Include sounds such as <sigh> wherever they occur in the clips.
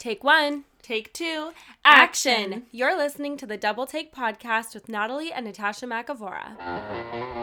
Take one. Take two. Action. You're listening to the Double Take podcast with Natalie and Natasha McAvora.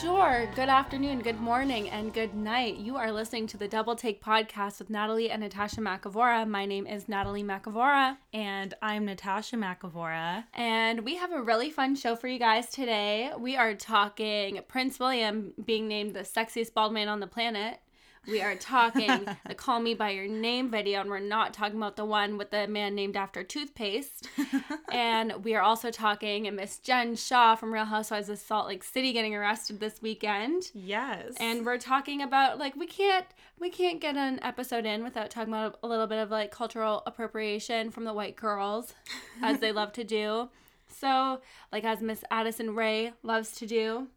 Bonjour, good afternoon, good morning, and good night. You are listening to the Double Take podcast with Natalie and Natasha McAvora. My name is Natalie McAvora, And I'm Natasha McAvora. and we have a really fun show for you guys today. We are talking Prince William being named the sexiest bald man on the planet. We are talking <laughs> the Call Me By Your Name video, and we're not talking about the one with the man named after toothpaste. <laughs> and we are also talking and Miss Jen Shah from Real Housewives of Salt Lake City getting arrested this weekend. Yes. And we're talking about like we can't we can't get an episode in without talking about a little bit of like cultural appropriation from the white girls, as they love to do. <laughs> So like as Miss Addison Rae loves to do.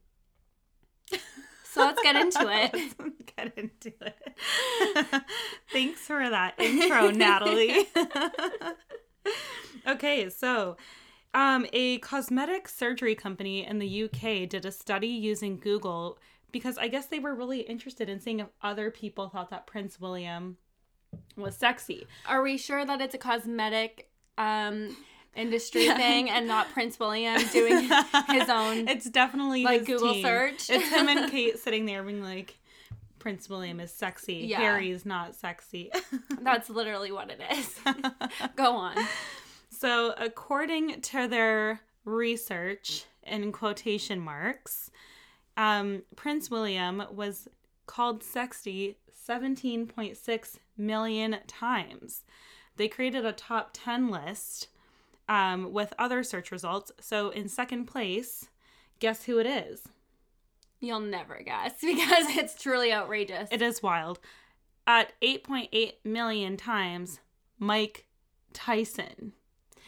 So let's get into <laughs> it. Let's get into it. <laughs> Thanks for that intro, Natalie. <laughs> okay, so um, a cosmetic surgery company in the UK did a study using Google because I guess they were really interested in seeing if other people thought that Prince William was sexy. Are we sure that it's a cosmetic um industry thing and not Prince William <laughs> doing his own It's definitely like Google team. search? It's him and <laughs> Kate sitting there being like, Prince William is sexy. Yeah. Harry's not sexy. <laughs> That's literally what it is. Go on. so, according to their research, in quotation marks, um, Prince William was called sexy 17.6 million times. They created a top 10 list um, with other search results. So, in second place, guess who it is? You'll never guess <laughs> because it's truly outrageous. It is wild. At 8.8 million times, Mike Tyson.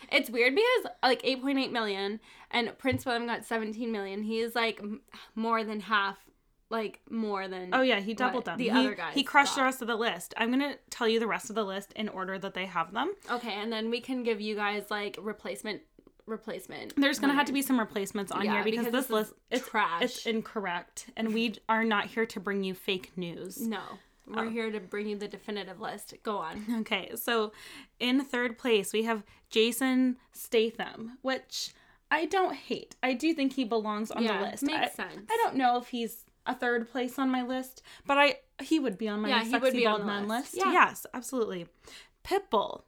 It's weird because like 8.8 million and Prince William got 17 million. He is like more than half, like more than. Oh yeah, he doubled them. The he, other guys. He crushed the rest of the list. I'm gonna tell you the rest of the list in order that they have them. Okay, and then we can give you guys like replacement replacement. There's gonna have to be some replacements on Yeah, here because, because this, this is list it's trash. It's incorrect, and we are not here to bring you fake news. No, we're Oh. here to bring you the definitive list. Go on. Okay, so in third place we have Jason Statham, which I don't hate. I do think he belongs on yeah, the list. makes I, sense. I don't know if he's a third place on my list, but I he would be on my Yeah, sexy he would be on bald man list. list. Yeah. Yes, absolutely. Pitbull.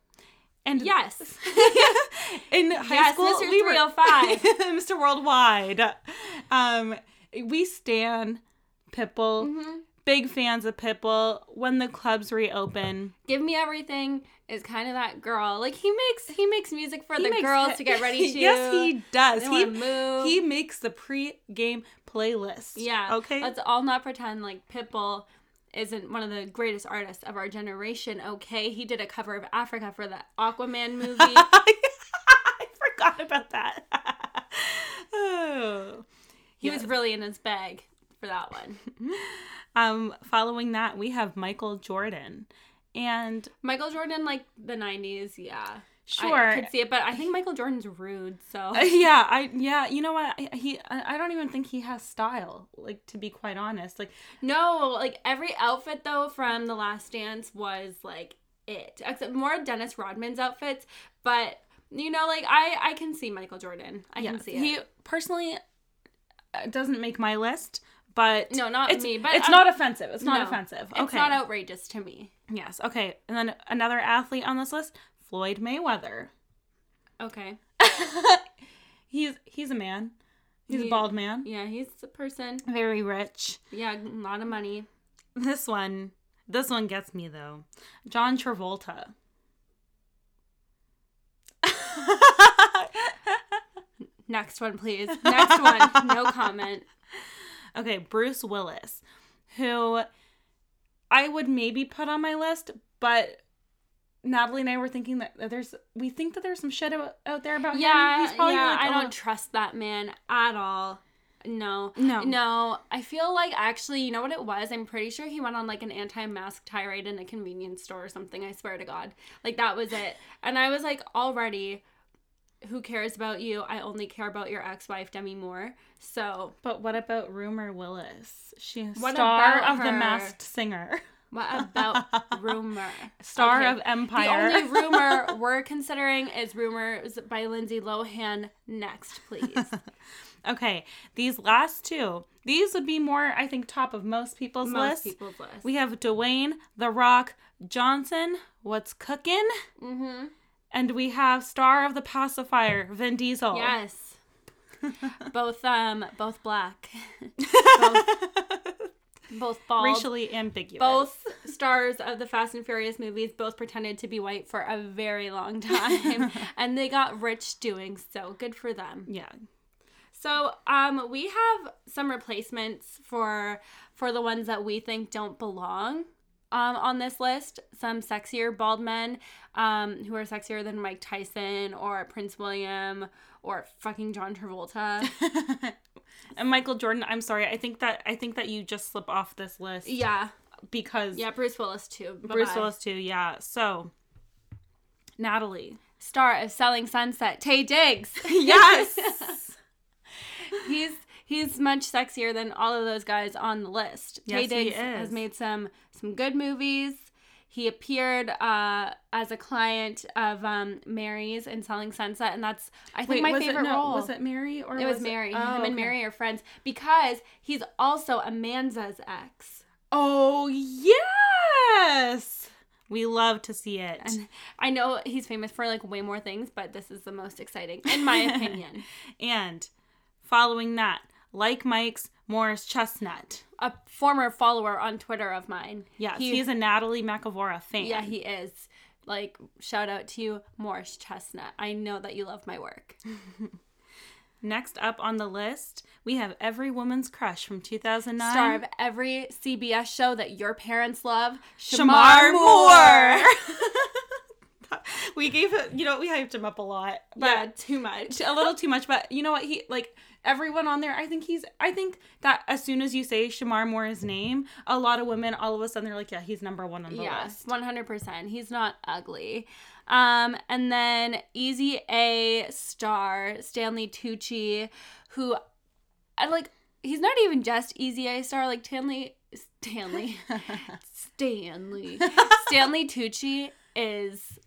And Yes. <laughs> in high Yes, school, Mr. we were 305. <laughs> Mr. Worldwide. Um, we stan Pitbull. Mhm. Big fans of Pitbull. When the clubs reopen, Give Me Everything is kind of that girl. Like he makes he makes music for He the makes girls he- to get ready <laughs> to. yes, he does. They He wanna move. he makes the pre-game playlist. Yeah. Okay. Let's all not pretend like Pitbull isn't one of the greatest artists of our generation. Okay, he did a cover of Africa for the Aquaman <laughs> movie. <laughs> I forgot about that. oh. he was really in his bag for that one. <laughs> Um, following that, we have Michael Jordan. And Michael Jordan, like the '90s, yeah. sure. I could see it, but I think Michael Jordan's rude. So <laughs> yeah, I yeah, you know what? I- He I I don't even think he has style, like to be quite honest. Like no, like every outfit though from The Last Dance was like it, except more Dennis Rodman's outfits. But you know, like I I can see Michael Jordan. I yeah, can see it. he personally uh, doesn't make my list, but No, not it's, me, but it's I'm- not offensive. It's not No, offensive. It's not outrageous to me. yes. Okay. And then another athlete on this list, Floyd Mayweather. Okay. <laughs> he's he's a man. He's He- a bald man. Yeah, he's a person. Very rich. Yeah, a lot of money. This one, this one gets me though. John Travolta. <laughs> Next one, please. Next one. No comment. Okay, Bruce Willis, who I would maybe put on my list, but Natalie and I were thinking that there's we think that there's some shit out, out there about him. Yeah, He's probably yeah. like, I a don't trust that man at all. No. No. No. I feel like actually, you know what it was? I'm pretty sure he went on like an anti-mask tirade in a convenience store or something. I swear to God. Like that was it. And I was like, already, who cares about you? I only care about your ex-wife Demi Moore. So But what about Rumer Willis? She's star of The? Masked Singer, what about <laughs> Rumer? star Okay. of Empire. The only rumor <laughs> we're considering is rumors by Lindsay Lohan. Next, please. <laughs> okay, these last two, these would be more, I think, top of most people's Most list. people's list. We have Dwayne The Rock Johnson. What's cooking? mm-hmm. And we have star of the pacifier, Vin Diesel. Yes. <laughs> both um both black. <laughs> both bald. Racially ambiguous. both stars of the Fast and Furious movies both pretended to be white for a very long time <laughs> and they got rich doing so. Good for them. Yeah. So, um we have some replacements for for the ones that we think don't belong. Um, on this list, some sexier bald men um, who are sexier than Mike Tyson or Prince William or fucking John Travolta. <laughs> and Michael Jordan, I'm sorry. I think that I think that you just slip off this list yeah, because yeah, Bruce Willis too. Bruce Bye-bye. Willis too. Yeah. So, Natalie. star of Selling Sunset, Taye Diggs. <laughs> <laughs> Yes. he's he's much sexier than all of those guys on the list. Tay Yes, he Diggs has made some some good movies. He appeared uh, as a client of um, Mary's in Selling Sunset, and that's I think my favorite it, no, role. Was it Mary or It was Mary. Oh, Him okay. and Mary are friends because he's also Amanda's ex. Oh yes. We love to see it. And I know he's famous for like way more things, but this is the most exciting, in my <laughs> opinion. And following that, like Mike's Morris Chestnut. a former follower on Twitter of mine. Yes, He- he's a Natalie McAvora fan. Yeah, he is. Like, shout out to you, Morris Chestnut. I know that you love my work. <laughs> Next up on the list, we have Every Woman's Crush from 2009. Star of every CBS show that your parents love, Shemar Moore. <laughs> we gave him, you know, we hyped him up a lot. But yeah, too much. a little too much, but you know what? He like everyone on there. I think he's. I think that as soon as you say Shemar Moore's name, a lot of women all of a sudden they're like, yeah, he's number one on the Yeah, list. one hundred percent. He's not ugly. Um, and then Easy A star Stanley Tucci, who I like. He's not even just Easy A star. Like Stanley, Stanley, <laughs> Stanley, <laughs> Stanley Tucci is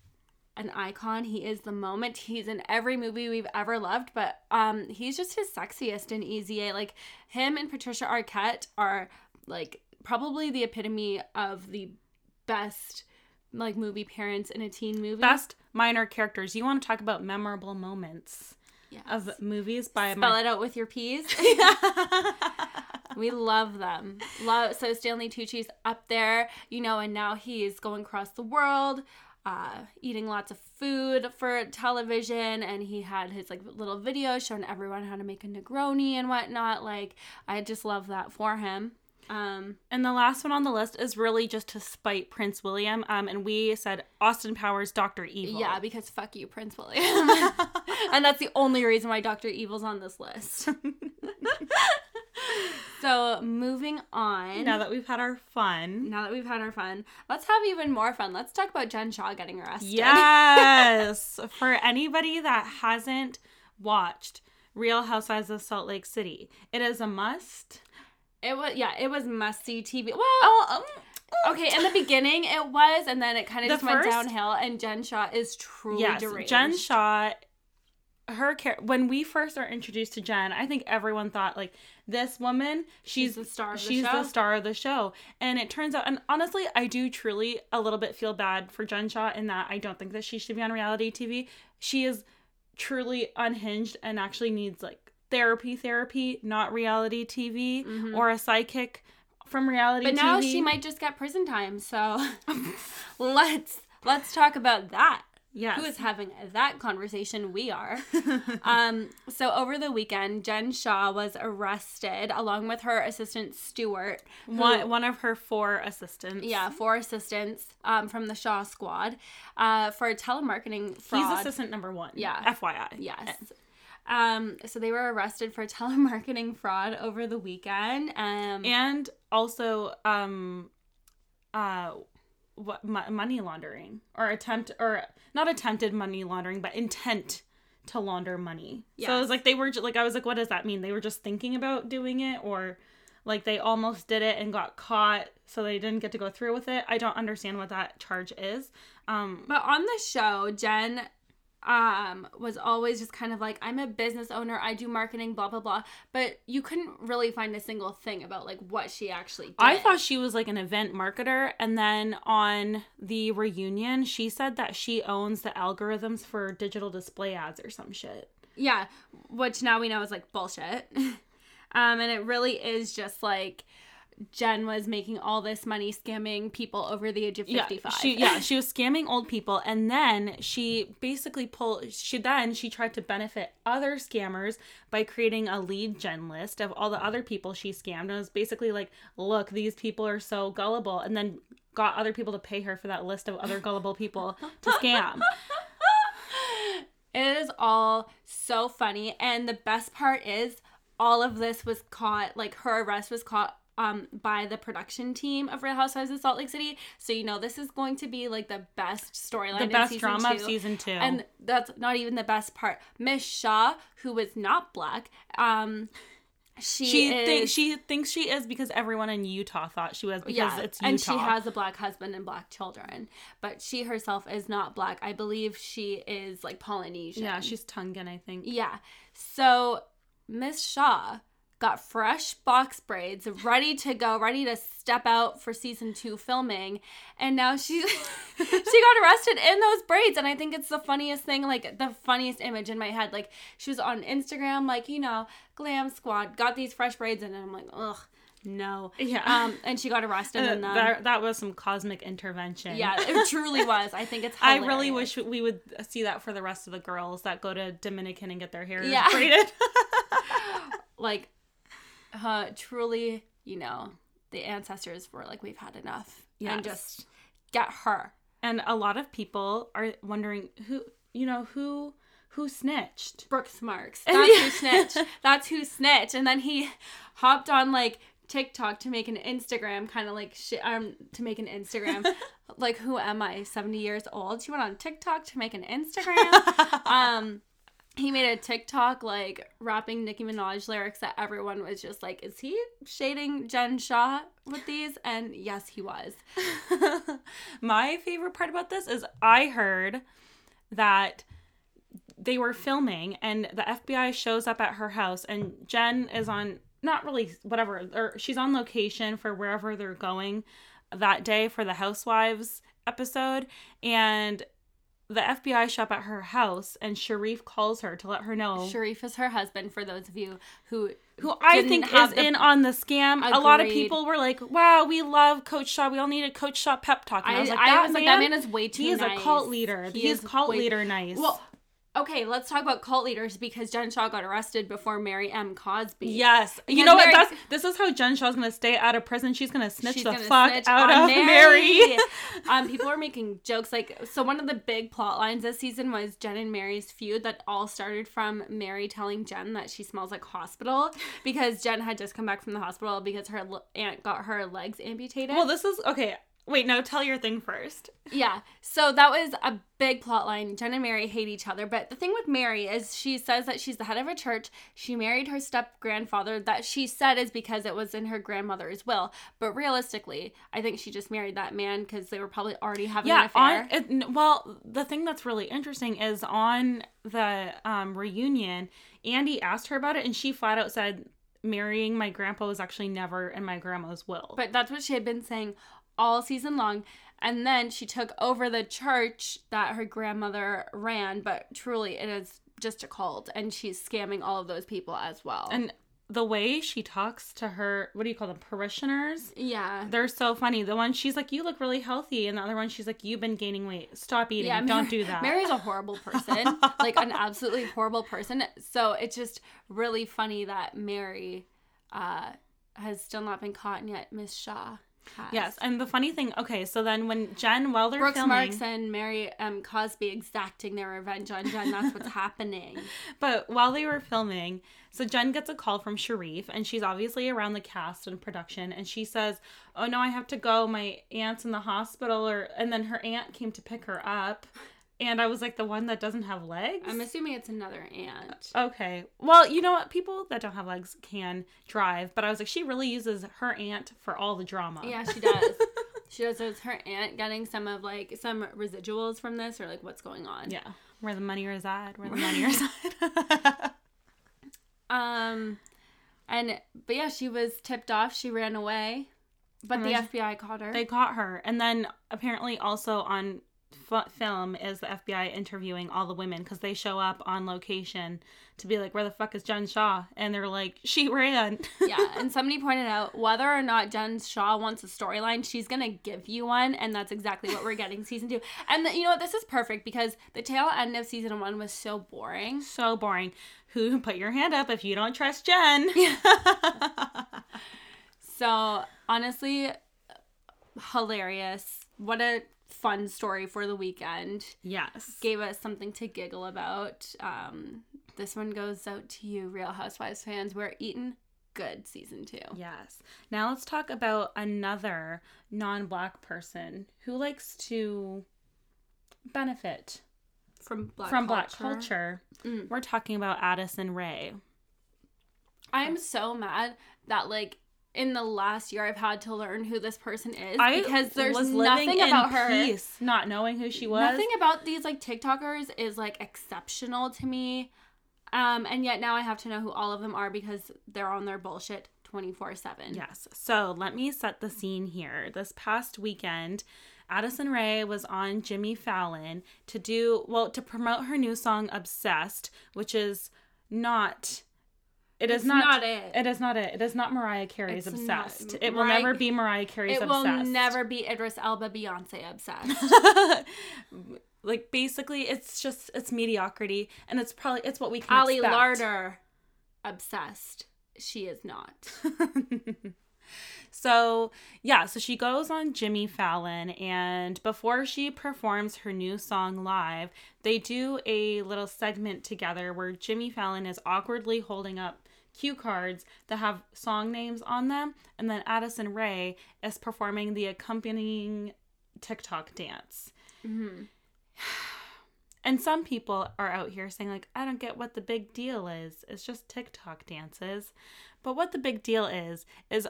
an icon. He is the moment. He's in every movie we've ever loved, but um he's just his sexiest in Easy A. Like him and Patricia Arquette are like probably the epitome of the best like movie parents in a teen movie. Best minor characters. You want to talk about memorable moments Yes. of movies by Spell my- it out with your P's. <laughs> we love them. Love so Stanley Tucci's up there, you know, and now he's going across the world, uh, eating lots of food for television, and he had his like little video showing everyone how to make a Negroni and whatnot. Like, I just love that for him. Um, And the last one on the list is really just to spite Prince William. Um, and we said Austin Powers, Doctor Evil. yeah, because fuck you, Prince William, <laughs> and that's the only reason why Doctor Evil's on this list. <laughs> so moving on. Now that we've had our fun. Now that we've had our fun, let's have even more fun. Let's talk about Jen Shah getting arrested. Yes. <laughs> For anybody that hasn't watched Real Housewives of Salt Lake City, it is a must. It was yeah, it was must see TV. Well, Oh, um, mm. okay, in the beginning it was, and then it kind of The just went downhill. And Jen Shah is truly yes. deranged. Jen Shah, her care. when we first are introduced to Jen, I think everyone thought like this woman, she's, She's the star of the she's show. the star of the show, and it turns out, and honestly, I do truly a little bit feel bad for Jen Shah in that I don't think that she should be on reality TV. She is truly unhinged and actually needs like therapy, therapy, not reality TV or a sidekick from reality Mm-hmm. but now she might just get prison time. So <laughs> let's let's talk about that. Yes. Who is having that conversation? We are. <laughs> um, so over the weekend, Jen Shah was arrested along with her assistant Stuart. who- one one of her four assistants. Yeah, four assistants um, from the Shah Squad uh, for telemarketing fraud. He's assistant number one. Yeah. FYI. Yes. Um, so they were arrested for <laughs> telemarketing fraud over the weekend. Um, And also, um, uh, what mo- money laundering or attempt or not attempted money laundering, but intent to launder money. So it was like they were like I was like, what does that mean? They were just thinking about doing it, or like they almost did it and got caught, so they didn't get to go through with it. I don't understand what that charge is. Um, But on the show, Jen um was always just kind of like I'm a business owner, I do marketing, blah blah blah. But you couldn't really find a single thing about like what she actually did. I thought she was like an event marketer, and then on the reunion, she said that she owns the algorithms for digital display ads or some shit. Yeah, which now we know is like bullshit. <laughs> um, and it really is just like Jen was making all this money scamming people over the age of Yeah, 55. she yeah she was scamming old people, and then she basically pulled. She then she tried to benefit other scammers by creating a lead gen list of all the other people she scammed, and it was basically like, look, these people are so gullible, and then got other people to pay her for that list of other gullible people to scam. <laughs> It is all so funny. And the best part is all of this was caught, like her arrest was caught um by the production team of Real Housewives of Salt Lake City. So you know this is going to be like the best storyline. The best drama of season two. And that's not even the best part. Miss Shah, who was not black, um she, she is, thinks she thinks she is because everyone in Utah thought she was because yeah, it's Utah. and she has a black husband and black children, but she herself is not black. I believe she is like Polynesian. yeah, she's Tongan, I think. Yeah. So Miss Shah got fresh box braids ready to go, ready to step out for season two filming. And now she <laughs> she got arrested in those braids. And I think it's the funniest thing, like the funniest image in my head. Like she was on Instagram, like, you know, glam squad, got these fresh braids in, and I'm like, ugh, no. Yeah. Um, and she got arrested Uh, in them. that, that was some cosmic intervention. yeah, it <laughs> truly was. I think it's I really wish we would see that for the rest of the girls that go to Dominican and get their hair Yeah. braided. <laughs> like uh truly you know the ancestors were like we've had enough Yes. and just get her. And a lot of people are wondering who, you know, who who snitched. brooks marks. <laughs> That's yeah. who snitched. That's who snitched. And then he hopped on like tiktok to make an instagram kind of like shit um to make an instagram. <laughs> Like who am i? 70 years old? She went on tiktok to make an <laughs> instagram. Um he made a TikTok like rapping Nicki Minaj lyrics that everyone was just like, is he shading Jen Shah with these? And yes, he was. <laughs> My favorite part about this is I heard that they were filming and the FBI shows up at her house and Jen is on not really whatever or she's on location for wherever they're going that day for the housewives episode and the FBI show up at her house and Sharif calls her to let her know Sharif is her husband, for those of you who who I think is the- in on the scam. A lot of people were like, "Wow, we love Coach Shah. We all need a Coach Shah pep talk." And I, I, was like, I "That was man, like, that man is way too he is nice. a cult leader. He He's is cult way- leader nice." Well, okay, let's talk about cult leaders because Jen Shah got arrested before Mary M. Cosby. yes, you Because know what? That's this is how Jen Shah's gonna stay out of prison. She's gonna snitch She's the gonna fuck snitch out of Mary. <laughs> um, people were making jokes like so. One of the big plot lines this season was Jen and Mary's feud that all started from Mary telling Jen that she smells like hospital because Jen had just come back from the hospital because her aunt got her legs amputated. well, this is okay. Wait, no, tell your thing first. Yeah. So that was a big plot line. Jen and Mary hate each other. But the thing with Mary is she says that she's the head of a church. She married her step grandfather. That she said is because it was in her grandmother's will. But realistically, I think she just married that man because they were probably already having an affair. on it, well, the thing that's really interesting is on the um, reunion, Andy asked her about it, and she flat out said, "Marrying my grandpa was actually never in my grandma's will." but that's what she had been saying all season long. And then she took over the church that her grandmother ran. But truly, it is just a cult. And she's scamming all of those people as well. and the way she talks to her, what do you call them, parishioners? yeah. They're so funny. The one she's like, "You look really healthy," and the other one she's like, "You've been gaining weight. Stop eating. Don't Mary- do that." Mary's a horrible person, <laughs> like an absolutely horrible person. So it's just really funny that Mary uh, has still not been caught, and yet Miss Shah yes, and the funny thing, okay, so then when Jen, while they're Brooks filming, Marks and Mary um, Cosby exacting their revenge on Jen. That's what's <laughs> happening. But while they were filming, so Jen gets a call from Sharif, and she's obviously around the cast and production, and she says, "Oh no, I have to go. My aunt's in the hospital." Or and then her aunt came to pick her up, And I was like, the one that doesn't have legs? I'm assuming it's another aunt. Okay. Well, you know what? People that don't have legs can drive, but I was like, she really uses her aunt for all the drama. Yeah, she does. <laughs> she does. Is her aunt getting some of like some residuals from this, or like what's going on? Yeah. Where the money reside, where the money <laughs> reside. <laughs> um, and but yeah, she was tipped off. She ran away, but And the FBI caught her. they caught her. And then apparently also on f- film is the FBI interviewing all the women because they show up on location to be like, where the fuck is Jen Shah? And they're like, she ran. <laughs> yeah, and somebody pointed out whether or not Jen Shah wants a storyline, she's gonna give you one, and that's exactly what we're getting season two. And the, you know what? This is perfect because the tail end of season one was so boring. so boring. Who <laughs> put your hand up if you don't trust Jen? <laughs> So honestly, hilarious. What a fun story for the weekend. yes. Gave us something to giggle about. Um, this one goes out to you, Real Housewives fans. We're eating good season two. Yes. Now let's talk about another non black person who likes to benefit From black from black culture. culture. Mm. We're talking about Addison Rae. I'm so mad that like in the last year I've had to learn who this person is I because there's was living nothing in about her. peace, not knowing who she was. Nothing about these like TikTokers is like exceptional to me. Um, and yet now I have to know who all of them are because they're on their bullshit 24 7. Yes. So let me set the scene here. This past weekend, Addison Rae was on Jimmy Fallon to do, well, to promote her new song Obsessed, which is not. It is not, not it. It is not it. It is not Mariah Carey's It's not- Obsessed. it will Mariah- never be Mariah Carey's It Obsessed. will never be Idris Elba Beyonce obsessed. <laughs> like basically, it's just it's mediocrity, and it's probably it's what we can Ali expect. Larter obsessed. She is not. <laughs> So, yeah, so she goes on Jimmy Fallon, and before she performs her new song live, they do a little segment together where Jimmy Fallon is awkwardly holding up cue cards that have song names on them, and then Addison Rae is performing the accompanying TikTok dance. Mhm. <sighs> And some people are out here saying, like, I don't get what the big deal is. It's just TikTok dances. But what the big deal is, is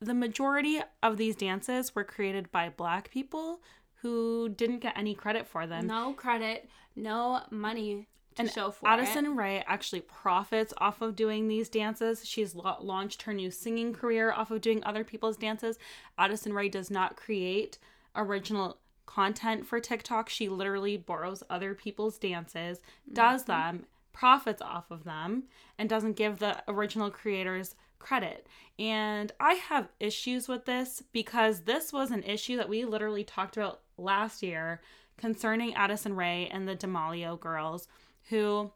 the majority of these dances were created by black people who didn't get any credit for them. No credit, no money to And show for Addison it. Ray actually profits off of doing these dances. She's la- launched her new singing career off of doing other people's dances. Addison Rae does not create original content for TikTok. She literally borrows other people's dances, does mm-hmm. them, profits off of them, and doesn't give the original creators credit. And I have issues with this because this was an issue that we literally talked about last year concerning Addison Rae and the D'Amelio girls who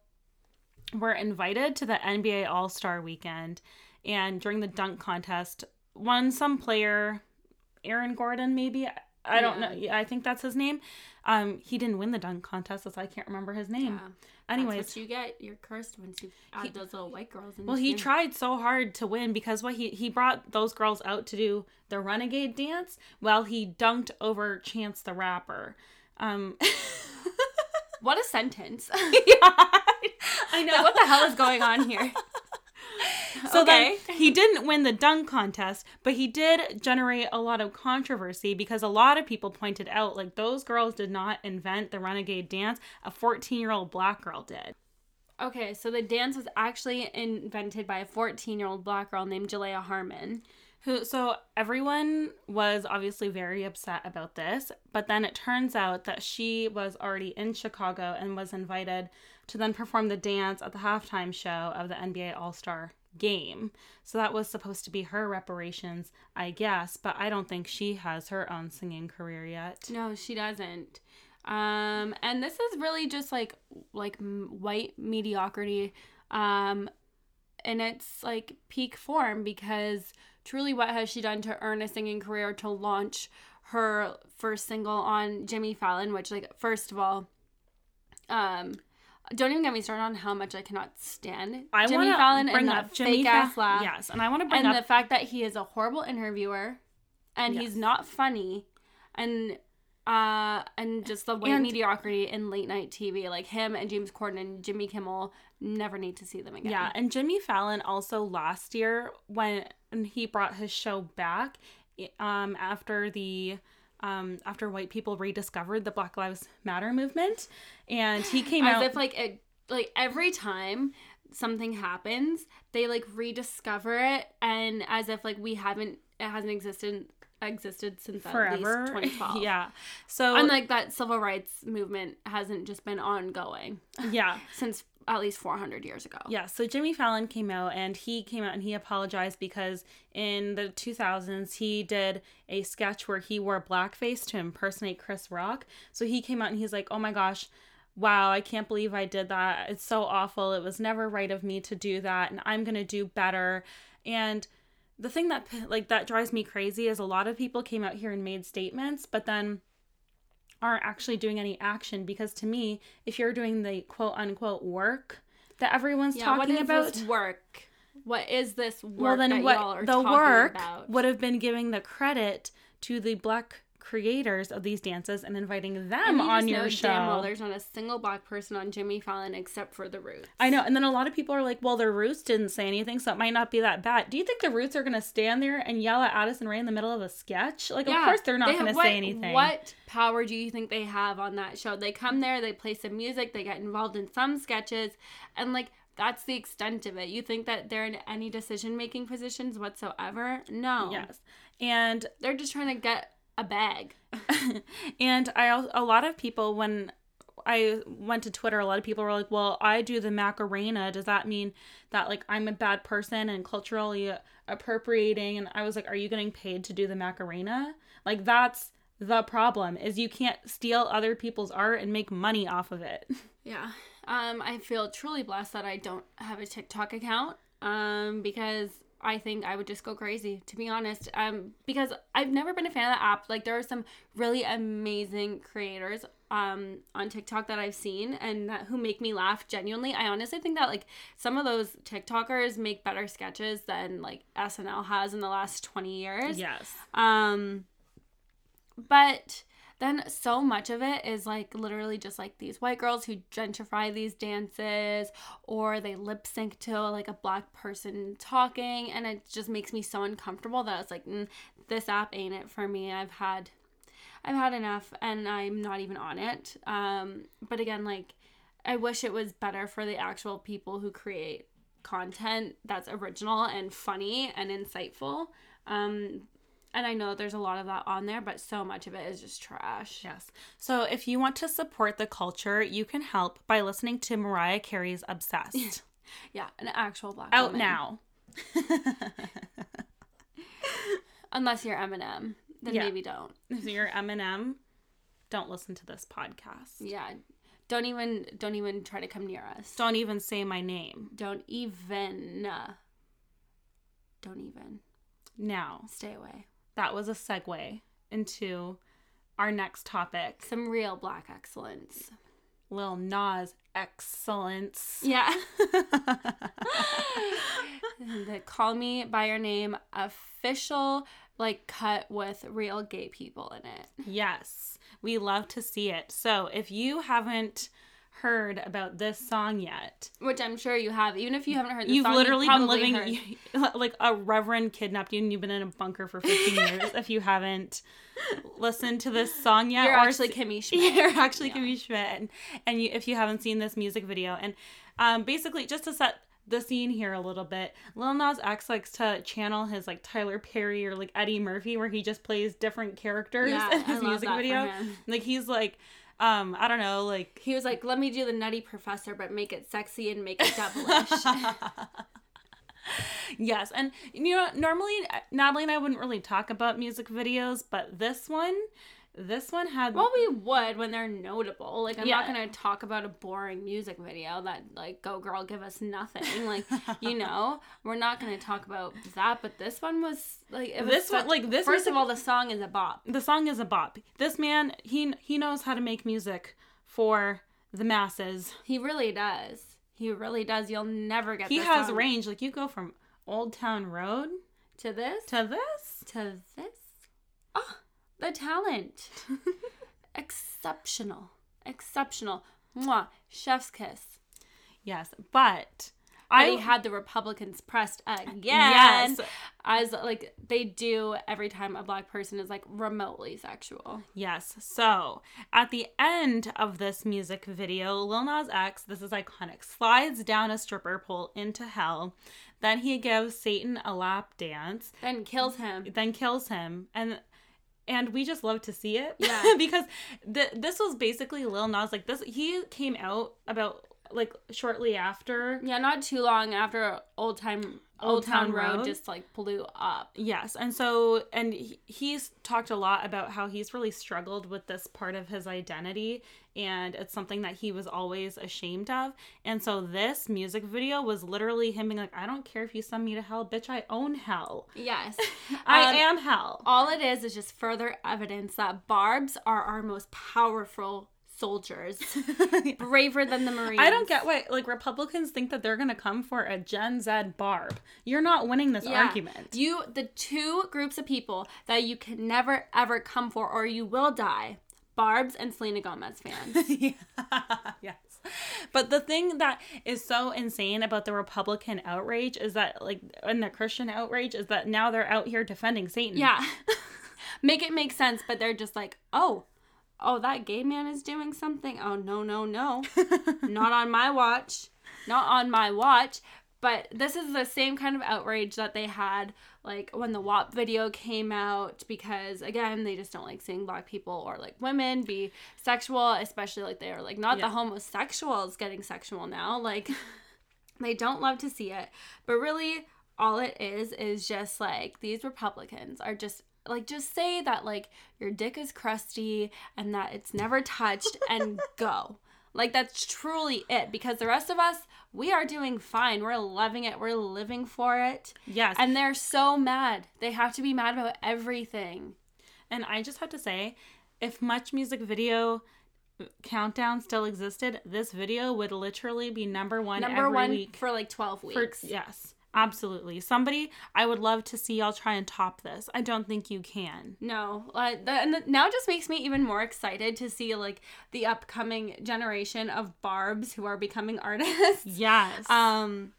were invited to the NBA All Star weekend. And during the dunk contest, one some player, Aaron Gordon, maybe. I don't Yeah. know. Yeah, I think that's his name. Um, he didn't win the dunk contest, so I can't remember his name. Yeah. Anyways, you get. You're cursed once you add those little white girls in. well, he tried so hard to win because what he he brought those girls out to do the renegade dance while he dunked over Chance the Rapper. Um, <laughs> What a sentence. <laughs> yeah, I know. Like, what the hell is going on here? <laughs> So okay. then he didn't win the dunk contest, but he did generate a lot of controversy because a lot of people pointed out like those girls did not invent the renegade dance. A 14 year old black girl did. Okay, so the dance was actually invented by a 14 year old black girl named Jalaiah Harmon. Who so everyone was obviously very upset about this, but then it turns out that she was already in Chicago and was invited to then perform the dance at the halftime show of the NBA All-Star game. So that was supposed to be her reparations, I guess, but I don't think she has her own singing career yet. No, she doesn't. Um, and this is really just like like white mediocrity, um, in its like peak form because truly, what has she done to earn a singing career to launch her first single on Jimmy Fallon? Which, like, first of all, um, don't even get me started on how much I cannot stand I Jimmy Fallon bring and that Jimmy fake Fa- ass laugh. Yes, and I want to bring and up the fact that he is a horrible interviewer and Yes. he's not funny and uh, and just the white And- mediocrity in late night TV. Like him and James Corden and Jimmy Kimmel never need to see them again. Yeah, and Jimmy Fallon also last year when he brought his show back um after the um after white people rediscovered the Black Lives Matter movement and he <sighs> came as out if like it, like every time something happens, they like rediscover it, and as if like we haven't, it hasn't existed existed since at forever. <laughs> least 2012. yeah. So Unlike that civil rights movement hasn't just been ongoing yeah. <laughs> since at least 400 years ago. Yeah, so Jimmy Fallon came out and he came out and he apologized because in the 2000s he did a sketch where he wore blackface to impersonate Chris Rock. So he came out and he's like, "Oh my gosh, wow, I can't believe I did that. It's so awful. It was never right of me to do that and I'm going to do better." And the thing that like that drives me crazy is a lot of people came out here and made statements, but then aren't actually doing any action because to me, if you're doing the quote unquote work that everyone's Yeah, what talking is about, this work? What is this work well then that what y'all are the work about? would have been giving the credit to the black creators of these dances and inviting them you on your show. damn well there's not a single black person on Jimmy Fallon except for the Roots. I know, and then a lot of people are like, "Well, the Roots didn't say anything, so it might not be that bad." Do you think the Roots are gonna stand there and yell at Addison Rae in the middle of a sketch? Like, of course they're not they gonna say anything. What power do you think they have on that show? They come there, they play some music, they get involved in some sketches, and like that's the extent of it. You think that they're in any decision making positions whatsoever? No. Yes, and They're just trying to get a bag. <laughs> and I a lot of people when I went to Twitter, a lot of people were like, "Well, I do the Macarena. Does that mean that like I'm a bad person and culturally appropriating?" And I was like, "Are you getting paid to do the Macarena? Like that's the problem is you can't steal other people's art and make money off of it." <laughs> Yeah. Um, I feel truly blessed that I don't have a TikTok account. Um, because I think I would just go crazy, to be honest. Um, because I've never been a fan of the app. Like there are some really amazing creators um on TikTok that I've seen and that who make me laugh genuinely. I honestly think that like some of those TikTokers make better sketches than like SNL has in the last 20 years. yes. Um, but then so much of it is like literally just like these white girls who gentrify these dances or they lip sync to like a black person talking and it just makes me so uncomfortable that it's like mm, this app ain't it for me. I've had i've had enough and i'm not even on it. Um but again like i wish it was better for the actual people who create content that's original and funny and insightful. Um and I know that there's a lot of that on there, but so much of it is just trash. Yes. So if you want to support the culture, you can help by listening to Mariah Carey's Obsessed. <laughs> Yeah, an actual black Out woman. now. <laughs> Unless you're Eminem, then Yeah. maybe don't. If you're Eminem, don't listen to this podcast. Yeah, don't even don't even try to come near us. Don't even say my name. Don't even. Don't even. Now, Stay away. That was a segue into our next topic Some real black excellence. Lil Nas excellence. Yeah. <laughs> the Call Me by Your Name official like cut with real gay people in it. Yes, we love to see it. So if you haven't heard about this song yet, Which I'm sure you have. Even if you haven't heard you've song, literally you've literally been living heard- <laughs> like a reverend kidnapped you and you've been in a bunker for 15 years <laughs> if you haven't listened to this song yet You're or actually Kimmy <laughs> Schmidt. You're actually Yeah. Kimmy Schmidt, and, and you, if you haven't seen this music video, and um, basically just to set the scene here a little bit, Lil Nas X likes to channel his like Tyler Perry or like Eddie Murphy, where he just plays different characters Yeah, in his music video. Like he's like, um, I don't know, like He was like, "Let me do the Nutty Professor, but make it sexy and make it devilish." <laughs> yes, and you know, normally Natalie and I wouldn't really talk about music videos, but this one, this one had well, we would when they're notable. Like, I'm not gonna talk about a boring music video that, like, "Go Girl, Give Us Nothing." <laughs> Like, you know, we're not gonna talk about that. But this one was like, it was This one- like, this First music- of all, the song is a bop. the song is a bop. This man, he he knows how to make music for the masses. He really does. He really does. You'll never get. He has song. range. Like you go from Old Town Road to this to this. to this. Oh, the talent. <laughs> exceptional. Exceptional. Mwah. Chef's kiss. Yes, but I had the Republicans pressed again. Yes. As like they do every time a black person is like remotely sexual. Yes. So at the end of this music video, Lil Nas X, this is iconic, slides down a stripper pole into hell. Then he gives Satan a lap dance, Then kills him. then kills him, and and we just love to see it. Yeah. <laughs> because th- this was basically Lil Nas like this. He came out about like shortly after. Yeah, not too long after Old Time Old, Town, Road, just like blew up. Yes, and so and he, he's talked a lot about how he's really struggled with this part of his identity and it's something that he was always ashamed of. And so this music video was literally him being like, "I don't care if you send me to hell, bitch, I own hell. Yes. <laughs> I Um, am hell." All it is is just further evidence that barbs are our most powerful soldiers, <laughs> braver than the Marines. I don't get why like Republicans think that they're gonna come for a Gen Z barb. You're not winning this Yeah. argument. You, the two groups of people that you can never ever come for, or you will die. Barb's and Selena Gomez fans. <laughs> yeah. yes. But the thing that is so insane about the Republican outrage is that, like, and the Christian outrage is that now they're out here defending Satan. Yeah. <laughs> make it make sense, but they're just like, oh, oh, that gay man is doing something. Oh, no, no, no. <laughs> Not on my watch. Not on my watch. But this is the same kind of outrage that they had like when the WAP video came out because again they just don't like seeing black people or like women be sexual, especially like they are like not Yeah. the homosexuals getting sexual now. Like <laughs> they don't love to see it. But really all it is is just like these Republicans are just like just say that like your dick is crusty and that it's never touched and <laughs> go. Like that's truly it because the rest of us we are doing fine. We're loving it. We're living for it. Yes. And they're so mad. They have to be mad about everything. And I just have to say, if Much Music Video Countdown still existed, this video would literally be number one Number every one week. for like 12 For- weeks. yes, absolutely. Somebody, I would love to see y'all try and top this. I don't think you can. No, like that, and that now just makes me even more excited to see like the upcoming generation of barbs who are becoming <laughs> artists. Yes. Um,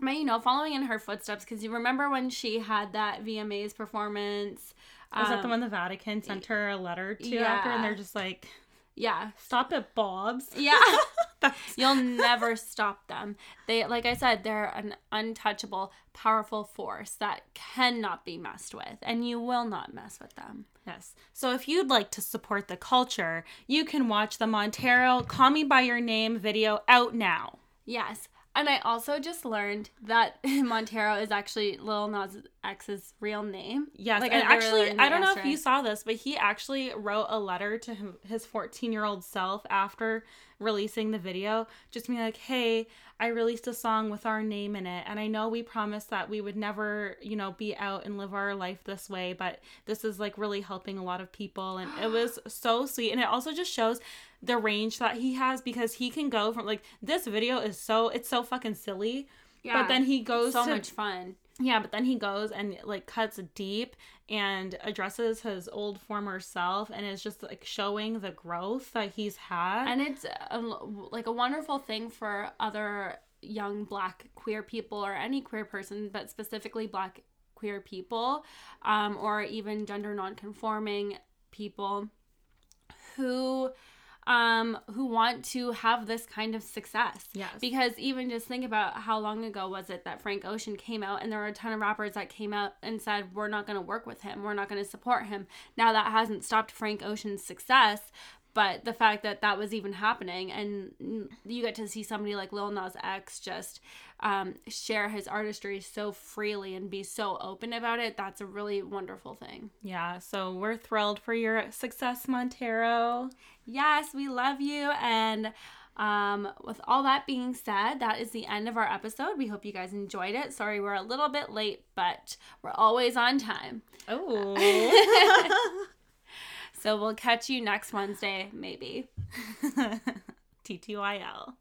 but you know, following in her footsteps because you remember when she had that VMAs performance. Was that the um, one the Vatican sent her a letter to yeah. after? And they're just like, Yeah, stop it, Barbs. yeah. <laughs> <laughs> You'll never stop them. They, like I said, they're an untouchable, powerful force that cannot be messed with, and you will not mess with them. Yes. So if you'd like to support the culture, you can watch the Montero Call Me By Your Name video out now. Yes. And I also just learned that <laughs> Montero is actually Lil Nas X's real name. Yes, Like, and I actually, I don't know if you saw this, but he actually wrote a letter to him, his 14 year old self after releasing the video, just being like, "Hey, I released a song with our name in it, and I know we promised that we would never, you know, be out and live our life this way, but this is like really helping a lot of people, and it was <gasps> so sweet, and it also just shows." the range that he has because he can go from like this video is so it's so fucking silly Yeah. but then he goes so to much fun. Yeah, but then he goes and like cuts deep and addresses his old former self and is just like showing the growth that he's had. And it's a, like a wonderful thing for other young black queer people or any queer person, but specifically black queer people um, or even gender nonconforming people who um who want to have this kind of success Yes. because even just think about how long ago was it that frank ocean came out and there were a ton of rappers that came out and said we're not going to work with him we're not going to support him now that hasn't stopped frank ocean's success but the fact that that was even happening and you get to see somebody like lil nas x just um, share his artistry so freely and be so open about it that's a really wonderful thing yeah, so we're thrilled for your success, Montero. Yes, we love you. And um, with all that being said, that is the end of our episode. We hope you guys enjoyed it. Sorry, we're a little bit late, but we're always on time. Oh. <laughs> <laughs> So we'll catch you next Wednesday, maybe. <laughs> TTYL.